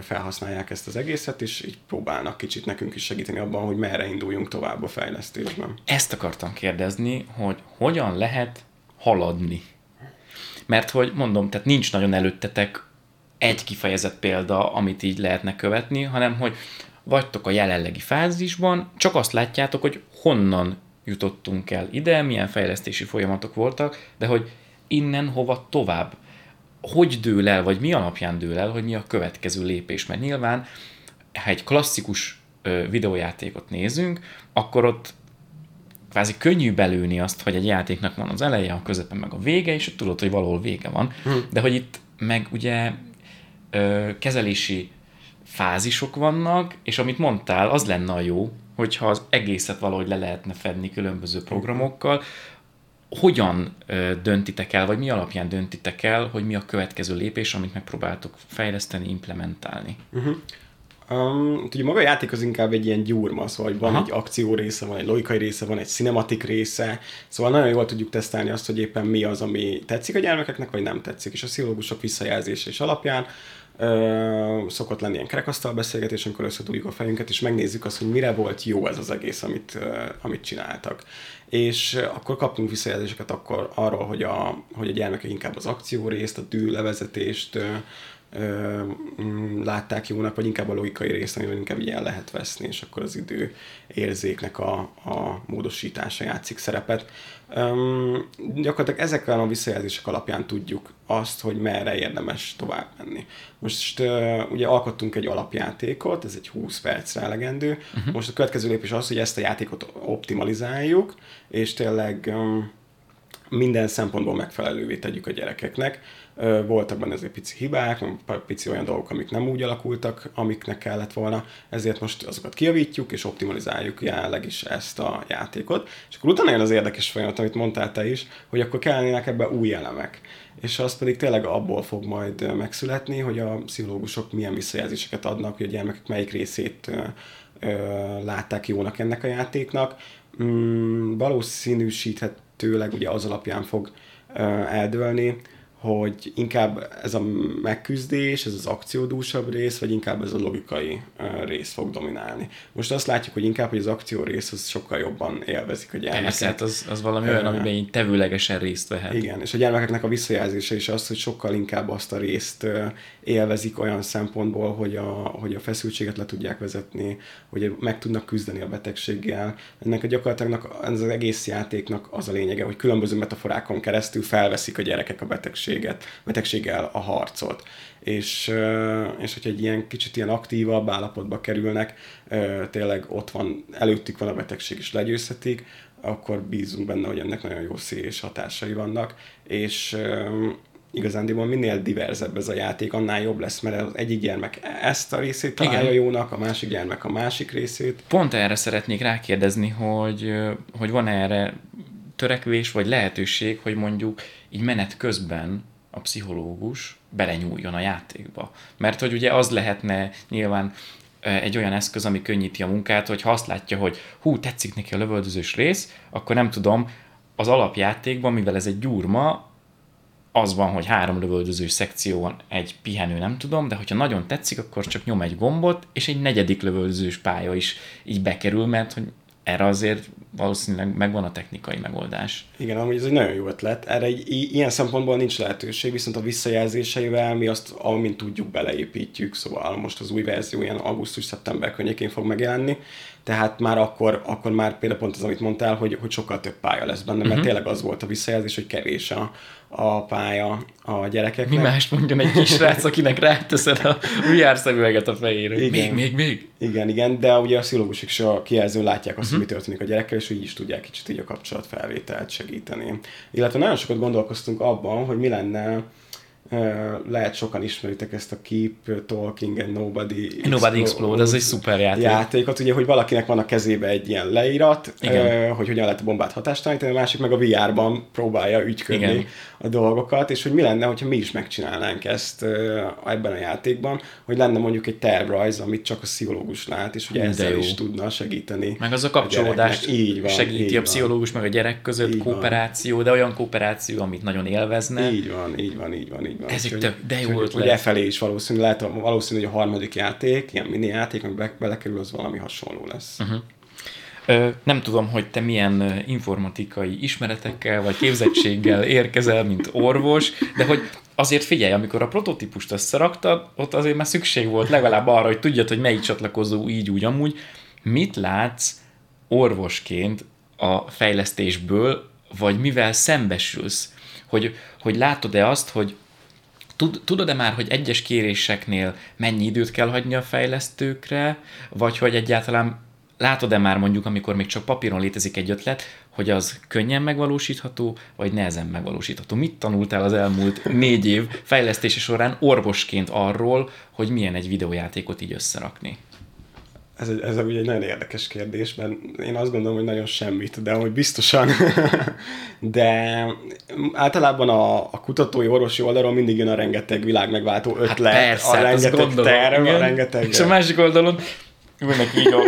felhasználják ezt az egészet, és így próbálnak kicsit nekünk is segíteni abban, hogy merre induljunk tovább a fejlesztésben. Ezt akartam kérdezni, hogy hogyan lehet haladni. Mert hogy mondom, tehát nincs nagyon előttetek egy kifejezett példa, amit így lehetne követni, hanem hogy vagytok a jelenlegi fázisban, csak azt látjátok, hogy honnan jutottunk el ide, milyen fejlesztési folyamatok voltak, de hogy innen hova tovább. Hogy dől el, vagy mi alapján dől el, hogy mi a következő lépés. Mert nyilván, ha egy klasszikus videójátékot nézünk, akkor ott kvázi könnyű belőni azt, hogy egy játéknak van az eleje, a közepe, meg a vége, és tudod, hogy valahol vége van. Hmm. De hogy itt meg ugye ö, kezelési fázisok vannak, és amit mondtál, az lenne a jó, hogyha az egészet valahogy le lehetne fedni különböző programokkal, hogyan döntitek el, vagy mi alapján döntitek el, hogy mi a következő lépés, amit megpróbáltok fejleszteni, implementálni? Uh-huh. Um, ugye maga a játék az inkább egy ilyen gyúrma, szóval van Aha. egy akció része, van egy logikai része, van egy cinematik része, szóval nagyon jól tudjuk tesztelni azt, hogy éppen mi az, ami tetszik a gyermekeknek, vagy nem tetszik, és a pszichológusok visszajelzése is alapján ö, szokott lenni ilyen kerekasztal beszélgetés, amikor összetudjuk a fejünket, és megnézzük azt, hogy mire volt jó ez az egész, amit, amit csináltak. És akkor kaptunk visszajelzéseket akkor arról, hogy a, hogy a gyermekek inkább az akció részt, a dűlevezetést ö, ö, mm, látták jónak, vagy inkább a logikai részt, amivel inkább ilyen lehet veszni, és akkor az idő érzéknek a, a módosítása játszik szerepet. Um, gyakorlatilag ezekkel a visszajelzések alapján tudjuk azt, hogy merre érdemes tovább menni. Most uh, ugye alkottunk egy alapjátékot, ez egy 20 percre elegendő. Uh-huh. Most a következő lépés az, hogy ezt a játékot optimalizáljuk, és tényleg um, minden szempontból megfelelővé tegyük a gyerekeknek. Voltak benne azért pici hibák, pici olyan dolgok, amik nem úgy alakultak, amiknek kellett volna, ezért most azokat kiavítjuk és optimalizáljuk jelenleg is ezt a játékot. És akkor utána jön az érdekes folyamat, amit mondtál te is, hogy akkor kellenének ebbe új elemek. És az pedig tényleg abból fog majd megszületni, hogy a pszichológusok milyen visszajelzéseket adnak, hogy a gyermekek melyik részét látták jónak ennek a játéknak. Mm, valószínűsíthetőleg ugye az alapján fog eldőlni, hogy inkább ez a megküzdés, ez az akciódúsabb rész, vagy inkább ez a logikai rész fog dominálni. Most azt látjuk, hogy inkább, hogy az akció rész az sokkal jobban élvezik a gyermekek. Persze, hát az, az valami olyan, amiben így tevőlegesen részt vehet. Igen, és a gyermekeknek a visszajelzése is az, hogy sokkal inkább azt a részt élvezik olyan szempontból, hogy a, hogy a feszültséget le tudják vezetni, hogy meg tudnak küzdeni a betegséggel. Ennek a gyakorlatilag ez az egész játéknak az a lényege, hogy különböző metaforákon keresztül felveszik a gyerekek a betegséget, betegséggel a harcot. És, és hogyha egy ilyen kicsit ilyen aktívabb állapotba kerülnek, tényleg ott van, előttük van a betegség és legyőzhetik, akkor bízunk benne, hogy ennek nagyon jó és hatásai vannak, és igazándiból minél diverzebb ez a játék, annál jobb lesz, mert az egyik gyermek ezt a részét találja Igen. jónak, a másik gyermek a másik részét. Pont erre szeretnék rákérdezni, hogy, hogy van erre törekvés vagy lehetőség, hogy mondjuk így menet közben a pszichológus belenyúljon a játékba. Mert hogy ugye az lehetne nyilván egy olyan eszköz, ami könnyíti a munkát, hogy ha azt látja, hogy hú, tetszik neki a lövöldözős rész, akkor nem tudom, az alapjátékban, mivel ez egy gyurma, az van, hogy három lövöldözős szekció van, egy pihenő, nem tudom, de hogyha nagyon tetszik, akkor csak nyom egy gombot, és egy negyedik lövöldözős pálya is így bekerül, mert hogy erre azért valószínűleg megvan a technikai megoldás. Igen, amúgy ez egy nagyon jó ötlet. Erre egy, ilyen szempontból nincs lehetőség, viszont a visszajelzéseivel mi azt, amint tudjuk, beleépítjük, szóval most az új verzió ilyen augusztus-szeptember környékén fog megjelenni, tehát már akkor, akkor már például pont az, amit mondtál, hogy, hogy sokkal több pálya lesz benne, mert uh-huh. tényleg az volt a visszajelzés, hogy kevés a, a pálya a gyerekeknek. Mi más mondjon egy kis srác, akinek ráteszed a VR szemüveget a fejére. Igen. Még, még, még. Igen, igen, de ugye a pszichológusok is a kijelzőn látják azt, uh-huh. hogy mi történik a gyerekkel, és úgy is tudják kicsit így a kapcsolatfelvételt segíteni. Illetve nagyon sokat gondolkoztunk abban, hogy mi lenne, lehet sokan ismeritek ezt a Keep Talking and Nobody. Nobody Explode, ez egy szuper játék. Játékot, ugye, hogy valakinek van a kezébe egy ilyen leírat, Igen. hogy hogyan lehet a bombát hatástalanítani, a másik meg a VR-ban próbálja ügyködni Igen. a dolgokat, és hogy mi lenne, hogyha mi is megcsinálnánk ezt ebben a játékban, hogy lenne mondjuk egy tervrajz, amit csak a pszichológus lát, és hogy ezzel jó. is tudna segíteni. Meg az a kapcsolódást a így van, segíti így a pszichológus meg a gyerek között, így kooperáció, van. de olyan kooperáció, amit nagyon élvezne. Így van, így van, így van, így van. Ez egy tök- de jó ötlet. Hogy e felé is valószínű, lehet, valószínű, hogy a harmadik játék, ilyen mini játék, ami be- belekerül, az valami hasonló lesz. Mhm. Ö, nem tudom, hogy te milyen informatikai ismeretekkel vagy képzettséggel érkezel, mint orvos, de hogy azért figyelj, amikor a prototípust összeraktad, ott azért már szükség volt legalább arra, hogy tudjad, hogy melyik csatlakozó így, úgy, amúgy. Mit látsz orvosként a fejlesztésből, vagy mivel szembesülsz? Hogy, hogy látod-e azt, hogy Tud, tudod-e már, hogy egyes kéréseknél mennyi időt kell hagyni a fejlesztőkre, vagy hogy egyáltalán látod-e már mondjuk, amikor még csak papíron létezik egy ötlet, hogy az könnyen megvalósítható, vagy nehezen megvalósítható? Mit tanultál az elmúlt négy év fejlesztése során orvosként arról, hogy milyen egy videójátékot így összerakni? Ez, egy- ez ugye egy nagyon érdekes kérdés, mert én azt gondolom, hogy nagyon semmit, de hogy biztosan. de általában a, a kutatói orvosi oldalról mindig jön a rengeteg világmegváltó ötlet, Hát persze, a hát rengeteg gondolom, terv, a rengeteg... És a másik oldalon ülnek így a,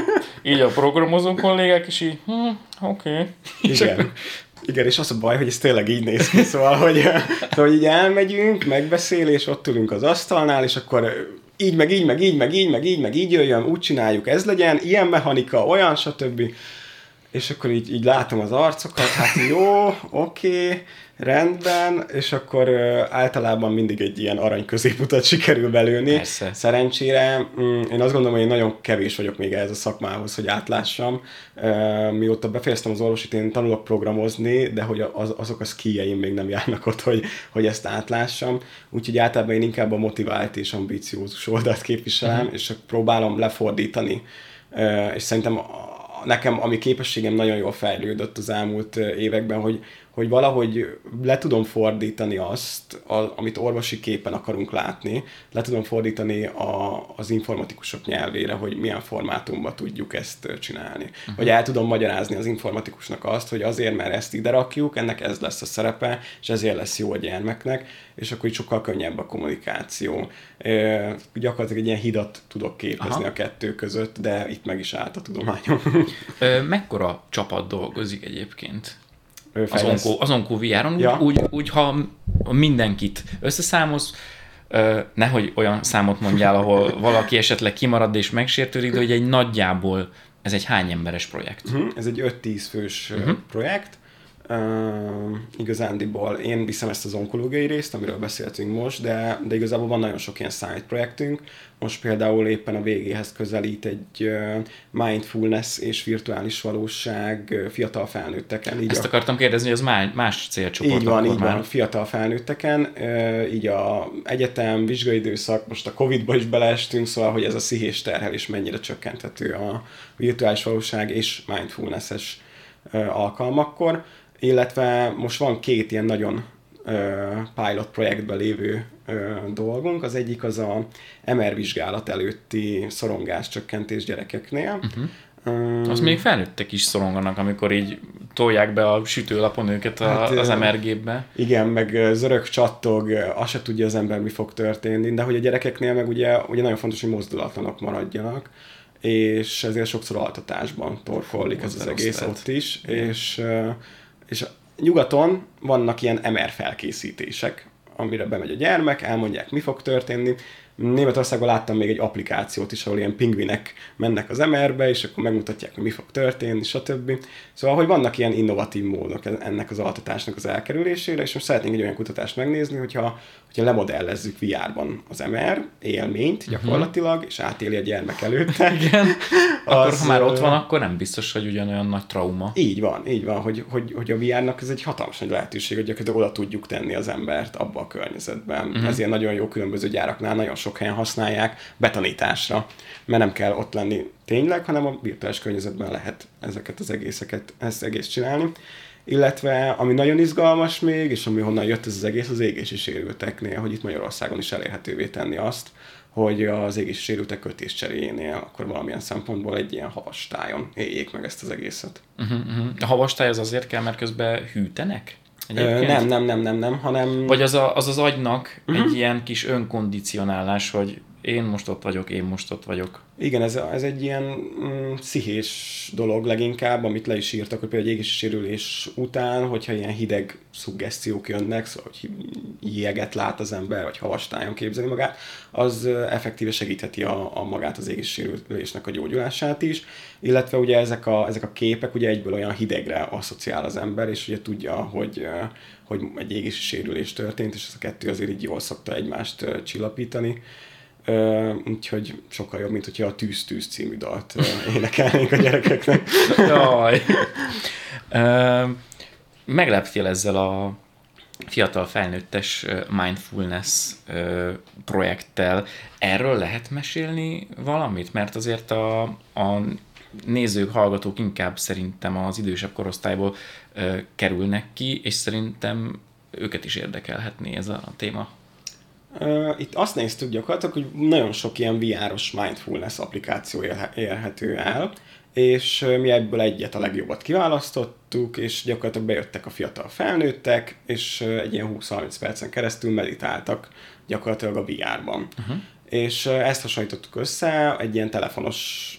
így a programozó kollégák, és így, hm, oké. Okay. Igen. Igen, és az a baj, hogy ez tényleg így néz ki, szóval, hogy, szóval, hogy így elmegyünk, megbeszélés, ott ülünk az asztalnál, és akkor így, meg így, meg így, meg így, meg így, meg így jöjjön, úgy csináljuk, ez legyen, ilyen mechanika, olyan, stb. És akkor így, így látom az arcokat, hát jó, oké, rendben, és akkor általában mindig egy ilyen arany középutat sikerül belőni. Persze. Szerencsére mm, én azt gondolom, hogy én nagyon kevés vagyok még ehhez a szakmához, hogy átlássam. Mióta befejeztem az orvosit, én tanulok programozni, de hogy az, azok a skieim még nem járnak ott, hogy, hogy ezt átlássam. Úgyhogy általában én inkább a motivált és ambiciózus oldalt képviselem, és csak próbálom lefordítani. És szerintem nekem, ami képességem nagyon jól fejlődött az elmúlt években, hogy, hogy valahogy le tudom fordítani azt, a, amit orvosi képen akarunk látni, le tudom fordítani a, az informatikusok nyelvére, hogy milyen formátumban tudjuk ezt csinálni. Uh-huh. Vagy el tudom magyarázni az informatikusnak azt, hogy azért, mert ezt ide rakjuk, ennek ez lesz a szerepe, és ezért lesz jó a gyermeknek, és akkor így sokkal könnyebb a kommunikáció. Ö, gyakorlatilag egy ilyen hidat tudok képezni. Aha. a kettő között, de itt meg is állt a tudományom. Ö, mekkora csapat dolgozik egyébként? Az Onko, az Onko VR-on, Ja. úgy, úgy, úgy, ha mindenkit összeszámolsz, nehogy olyan számot mondjál, ahol valaki esetleg kimarad és megsértődik, de hogy egy nagyjából ez egy hány emberes projekt? Mhm, Ez egy 5-10 fős uh-huh. projekt. Uh, igazándiból én viszem ezt az onkológiai részt, amiről beszéltünk most, de, de igazából van nagyon sok ilyen side projektünk. Most például éppen a végéhez közelít egy uh, mindfulness és virtuális valóság uh, fiatal felnőtteken. Így Ezt a- akartam kérdezni, hogy az má- más célcsoport így van, így már. van, fiatal felnőtteken, ö, így a egyetem, vizsgaidőszak, most a Covid-ba is beleestünk, szóval, hogy ez a szihés terhelés mennyire csökkenthető a virtuális valóság és mindfulness-es alkalmakkor, illetve most van két ilyen nagyon pilot projektben lévő dolgunk. Az egyik az a MR vizsgálat előtti szorongás csökkentés gyerekeknél. Uh-huh. Az még felnőttek is szoronganak, amikor így tolják be a sütőlapon őket a, Hát, az ö, MR-gépbe. Igen, meg zörög csattog, azt se tudja az ember, mi fog történni, de hogy a gyerekeknél meg ugye, ugye nagyon fontos, hogy mozdulatlanok maradjanak, és ezért sokszor altatásban torkollik ez az az egész lehet. ott is, és, ö, és nyugaton vannak ilyen MR felkészítések, amire bemegy a gyermek, elmondják, mi fog történni. Németországban láttam még egy applikációt is, ahol ilyen pingvinek mennek az MR-be, és akkor megmutatják, hogy mi fog történni, stb. Szóval, hogy vannak ilyen innovatív módok ennek az altatásnak az elkerülésére, és most szeretnénk egy olyan kutatást megnézni, hogyha, hogyha lemodellezzük VR-ban az MR élményt gyakorlatilag, és átéli a gyermek előtte. Igen. Akkor Az, ha már ott van, akkor nem biztos, hogy ugyanolyan nagy trauma. Így van, így van, hogy, hogy, hogy a VR-nak ez egy hatalmas nagy lehetőség, hogy gyakorlatilag oda tudjuk tenni az embert abba a környezetben. Uh-huh. Ezért nagyon jó különböző gyáraknál, nagyon sok helyen használják betanításra, mert nem kell ott lenni tényleg, hanem a virtuális környezetben lehet ezeket az egészeket, ezt egész csinálni. Illetve, ami nagyon izgalmas még, és ami honnan jött ez az egész, az égési sérülteknél, hogy itt Magyarországon is elérhetővé tenni azt, hogy az égési sérültek kötés cseréjénél akkor valamilyen szempontból egy ilyen havastájon éljék meg ezt az egészet. Uh-huh, uh-huh. A havastály az azért kell, mert közben hűtenek? Ö, nem, nem, nem, nem, nem, hanem... Vagy az a, az, az agynak uh-huh. egy ilyen kis önkondicionálás, hogy én most ott vagyok, én most ott vagyok. Igen, ez, ez egy ilyen mm, pszichés dolog leginkább, amit le is írtak, hogy például egy égési sérülés után, hogyha ilyen hideg szuggeszciók jönnek, szóval hogy jéget lát az ember, vagy havastájon képzeli magát, az effektíve segítheti a, a magát az égési sérülésnek a gyógyulását is, illetve ugye ezek a, ezek a képek ugye egyből olyan hidegre asszociál az ember, és ugye tudja, hogy, hogy egy égési sérülés történt, és ez a kettő azért így jól szokta egymást csillapítani Uh, úgyhogy sokkal jobb, mint hogyha a Tűz Tűz című dalt uh, énekelnénk a gyerekeknek. Jaj. Uh, megleptél ezzel a fiatal felnőttes mindfulness projekttel. Erről lehet mesélni valamit? Mert azért a, a nézők, hallgatók inkább szerintem az idősebb korosztályból kerülnek ki, és szerintem őket is érdekelhetné ez a téma. Itt azt néztük gyakorlatilag, hogy nagyon sok ilyen VR-os mindfulness applikáció érhető el, és mi ebből egyet a legjobbat kiválasztottuk, és gyakorlatilag bejöttek a fiatal felnőttek, és egy ilyen 20-30 percen keresztül meditáltak gyakorlatilag a VR-ban. Uh-huh. És ezt hasonlítottuk össze egy ilyen telefonos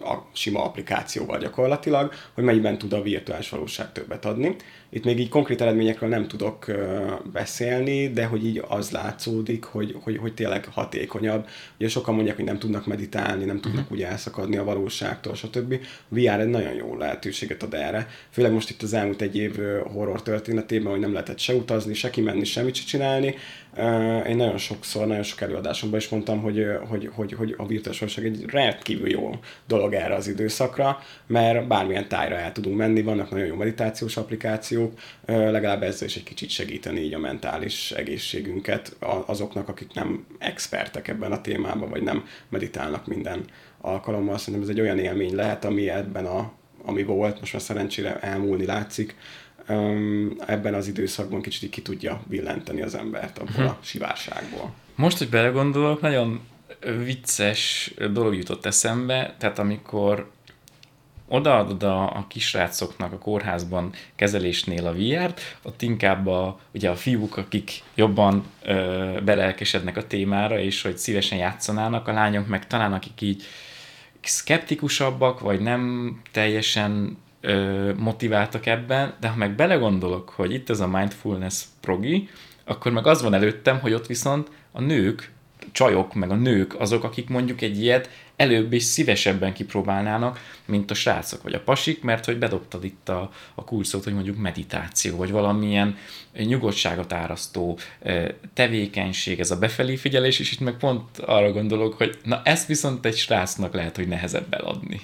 a sima applikációval gyakorlatilag, hogy mennyiben tud a virtuális valóság többet adni. Itt még így konkrét eredményekről nem tudok beszélni, de hogy így az látszódik, hogy, hogy, hogy tényleg hatékonyabb. Ugye sokan mondják, hogy nem tudnak meditálni, nem tudnak uh-huh. ugye elszakadni a valóságtól, stb. A VR egy nagyon jó lehetőséget ad erre. Főleg most itt az elmúlt egy év horror történetében, hogy nem lehetett se utazni, se kimenni, semmit se csinálni. Én nagyon sokszor, nagyon sok előadásomban is mondtam, hogy, hogy, hogy, hogy a virtuális valóság egy rendkívül jó dolog erre az időszakra, mert bármilyen tájra el tudunk menni, vannak nagyon jó meditációs applikációk, legalább ezzel is egy kicsit segíteni így a mentális egészségünket azoknak, akik nem expertek ebben a témában, vagy nem meditálnak minden alkalommal. Szerintem ez egy olyan élmény lehet, ami ebben a, ami volt, most már szerencsére elmúlni látszik, ebben az időszakban kicsit ki tudja billenteni az embert abból uh-huh. a sivárságból. Most, hogy belegondolok, nagyon vicces dolog jutott eszembe, tehát amikor odaadod a, a kisrácoknak a kórházban kezelésnél a VR-t, ott inkább a, ugye a fiúk, akik jobban ö, belelkesednek a témára, és hogy szívesen játszanának, a lányok meg talán akik így szkeptikusabbak, vagy nem teljesen ö, motiváltak ebben, de ha meg belegondolok, hogy itt ez a mindfulness progi, akkor meg az van előttem, hogy ott viszont a nők csajok, meg a nők azok, akik mondjuk egy ilyet előbb is szívesebben kipróbálnának, mint a srácok vagy a pasik, mert hogy bedobtad itt a, a kulcsot, hogy mondjuk meditáció, vagy valamilyen nyugodtságot árasztó tevékenység, ez a befelé figyelés, és itt meg pont arra gondolok, hogy na ezt viszont egy srácnak lehet, hogy nehezebb eladni.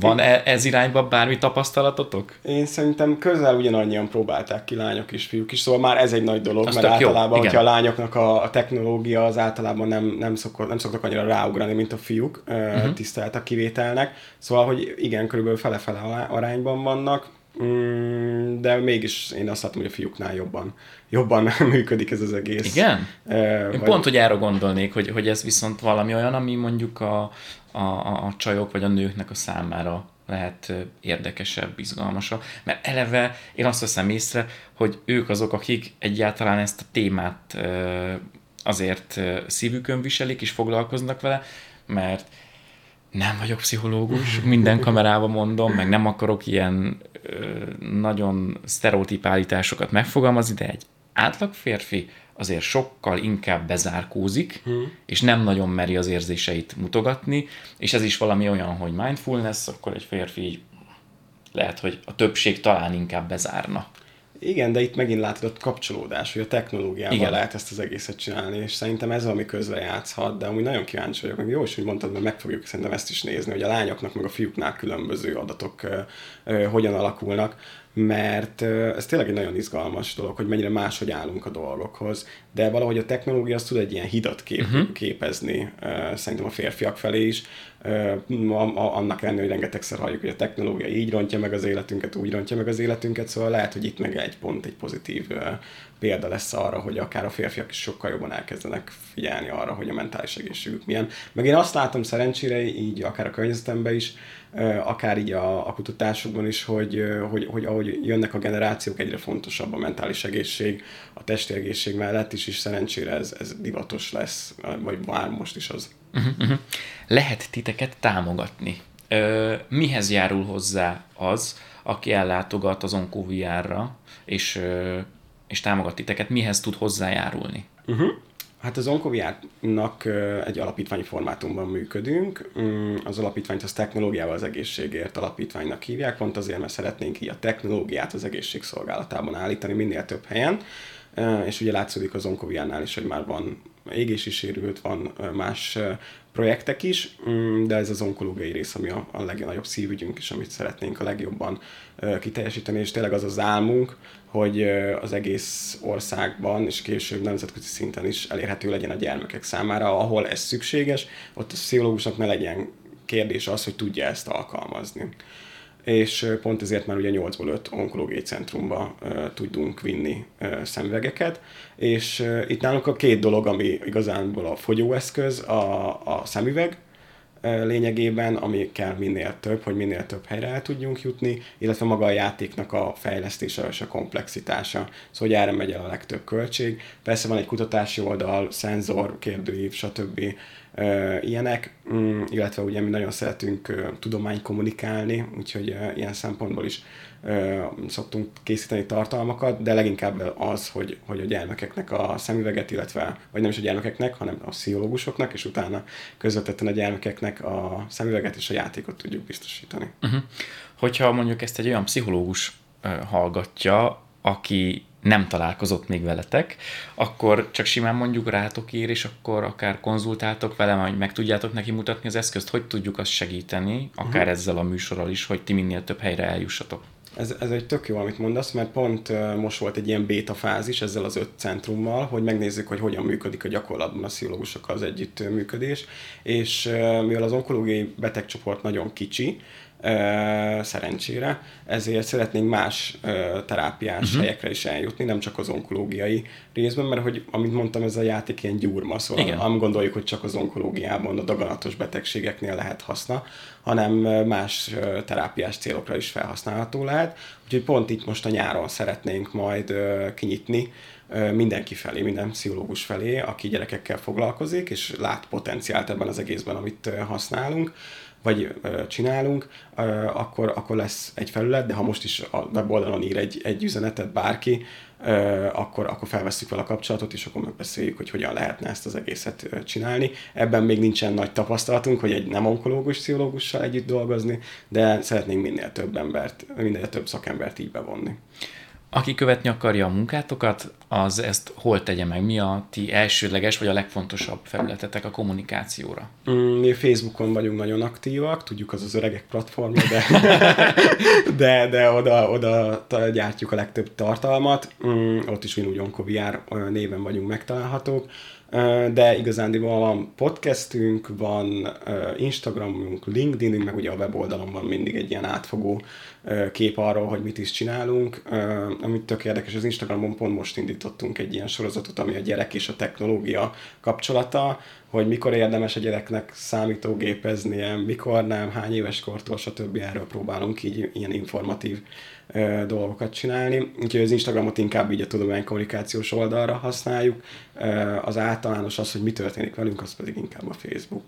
Van -e ez irányba bármi tapasztalatotok? Én szerintem közel ugyanannyian próbálták ki lányok és fiúk is, szóval már ez egy nagy dolog, Azt mert általában, jó. hogyha a lányoknak a, a technológia az általában nem, nem, szokott, nem szoktak annyira ráugrani, mint a fiúk, uh-huh. tisztelt a kivételnek. Szóval, hogy igen, körülbelül fele-fele arányban vannak, mm, de mégis én azt látom, hogy a fiúknál jobban, jobban működik ez az egész. Igen? Én vagy... pont, hogy erre gondolnék, hogy, hogy ez viszont valami olyan, ami mondjuk a, a, a, a csajok vagy a nőknek a számára lehet érdekesebb, izgalmasabb, mert eleve én azt veszem észre, hogy ők azok, akik egyáltalán ezt a témát azért szívükön viselik és foglalkoznak vele, mert nem vagyok pszichológus, minden kamerában mondom, meg nem akarok ilyen nagyon sztereotíp állításokat megfogalmazni, de egy átlag férfi azért sokkal inkább bezárkózik, hmm. és nem nagyon meri az érzéseit mutogatni, és ez is valami olyan, hogy mindfulness, akkor egy férfi lehet, hogy a többség talán inkább bezárna. Igen, de itt megint látod a kapcsolódás, hogy a technológiával Igen. lehet ezt az egészet csinálni, és szerintem ez valami közre játszhat, de amúgy nagyon kíváncsi vagyok, meg jó is, hogy mondtad, mert meg fogjuk szerintem ezt is nézni, hogy a lányoknak meg a fiúknál különböző adatok ö, ö, hogyan alakulnak mert ez tényleg egy nagyon izgalmas dolog, hogy mennyire máshogy állunk a dolgokhoz, de valahogy a technológia az tud egy ilyen hidat kép, uh-huh. képezni szerintem a férfiak felé is, annak ellenére, hogy rengetegszer halljuk, hogy a technológia így rontja meg az életünket, úgy rontja meg az életünket, szóval lehet, hogy itt meg egy pont, egy pozitív példa lesz arra, hogy akár a férfiak is sokkal jobban elkezdenek figyelni arra, hogy a mentális egészségük milyen. Meg én azt látom szerencsére így, akár a környezetemben is, akár így a, a kutatásokban is, hogy, hogy, hogy ahogy jönnek a generációk, egyre fontosabb a mentális egészség, a testi egészség mellett is, és szerencsére ez, ez divatos lesz, vagy már most is az. Uh-huh, uh-huh. Lehet titeket támogatni. Ö, mihez járul hozzá az, aki ellátogat az Onkoviárra, és, és támogat titeket, mihez tud hozzájárulni? Uh-huh. Hát az Onkoviárnak egy alapítványi formátumban működünk. Mm, az alapítványt az technológiával az egészségért alapítványnak hívják, pont azért, mert szeretnénk így a technológiát az egészség szolgálatában állítani minél több helyen. És ugye látszódik az Onkoviárnál is, hogy már van égési sérült, van más projektek is, mm, de ez az onkológiai rész, ami a, a legnagyobb szívügyünk, és amit szeretnénk a legjobban kiteljesíteni, és tényleg az az álmunk, hogy az egész országban, és később nemzetközi szinten is elérhető legyen a gyermekek számára, ahol ez szükséges, ott a pszichológusnak ne legyen kérdés az, hogy tudja ezt alkalmazni és pont ezért már ugye 8-ból 5 onkológiai centrumba tudunk vinni szemüvegeket, és itt nálunk a két dolog, ami igazánból a fogyóeszköz, a, a szemüveg, lényegében, ami kell minél több, hogy minél több helyre el tudjunk jutni, illetve maga a játéknak a fejlesztése és a komplexitása, szóval hogy erre megy el a legtöbb költség. Persze van egy kutatási oldal, szenzor, kérdőív, stb ilyenek, mm, illetve ugye mi nagyon szeretünk tudomány kommunikálni, úgyhogy ilyen szempontból is szoktunk készíteni tartalmakat, de leginkább az, hogy, hogy a gyermekeknek a szemüveget, illetve, vagy nem is a gyermekeknek, hanem a pszichológusoknak, és utána közvetetten a gyermekeknek a szemüveget és a játékot tudjuk biztosítani. Uh-huh. Hogyha mondjuk ezt egy olyan pszichológus hallgatja, aki nem találkozott még veletek, akkor csak simán mondjuk rátok ír, és akkor akár konzultáltok vele, hogy meg tudjátok neki mutatni az eszközt, hogy tudjuk azt segíteni, akár uh-huh. ezzel a műsorral is, hogy ti minél több helyre eljussatok. Ez, ez egy tök jó, amit mondasz, mert pont most volt egy ilyen béta fázis ezzel az öt centrummal, hogy megnézzük, hogy hogyan működik a gyakorlatban a pszichológusokkal az együttműködés, és mivel az onkológiai betegcsoport nagyon kicsi, szerencsére, ezért szeretnénk más terápiás uh-huh. helyekre is eljutni, nem csak az onkológiai részben, mert hogy, amit mondtam, ez a játék ilyen gyurma, szóval Igen. nem gondoljuk, hogy csak az onkológiában, a daganatos betegségeknél lehet haszna, hanem más terápiás célokra is felhasználható lehet. Úgyhogy pont itt most a nyáron szeretnénk majd kinyitni mindenki felé, minden pszichológus felé, aki gyerekekkel foglalkozik, és lát potenciált ebben az egészben, amit használunk vagy csinálunk, akkor, akkor lesz egy felület, de ha most is a weboldalon ír egy, egy üzenetet bárki, akkor, akkor felveszünk vele a kapcsolatot, és akkor megbeszéljük, hogy hogyan lehetne ezt az egészet csinálni. Ebben még nincsen nagy tapasztalatunk, hogy egy nem onkológus pszichológussal együtt dolgozni, de szeretnénk minél több embert, minél több szakembert így bevonni. Aki követni akarja a munkátokat, az ezt hol tegye meg? Mi a ti elsődleges vagy a legfontosabb felületetek a kommunikációra? Mm, mi Facebookon vagyunk nagyon aktívak, tudjuk az az öregek platformja, de, de, de oda, oda gyártjuk a legtöbb tartalmat. Mm, ott is ugyanúgy Onkoviár néven vagyunk megtalálhatók de igazándiból van podcastünk, van Instagramunk, LinkedInünk, meg ugye a weboldalon van mindig egy ilyen átfogó kép arról, hogy mit is csinálunk. Amit tök érdekes, az Instagramon pont most indítottunk egy ilyen sorozatot, ami a gyerek és a technológia kapcsolata, hogy mikor érdemes a gyereknek számítógépeznie, mikor nem, hány éves kortól, stb. Erről próbálunk így ilyen informatív dolgokat csinálni. Úgyhogy az Instagramot inkább így a tudománykommunikációs oldalra használjuk. Az általános az, hogy mi történik velünk, az pedig inkább a Facebook.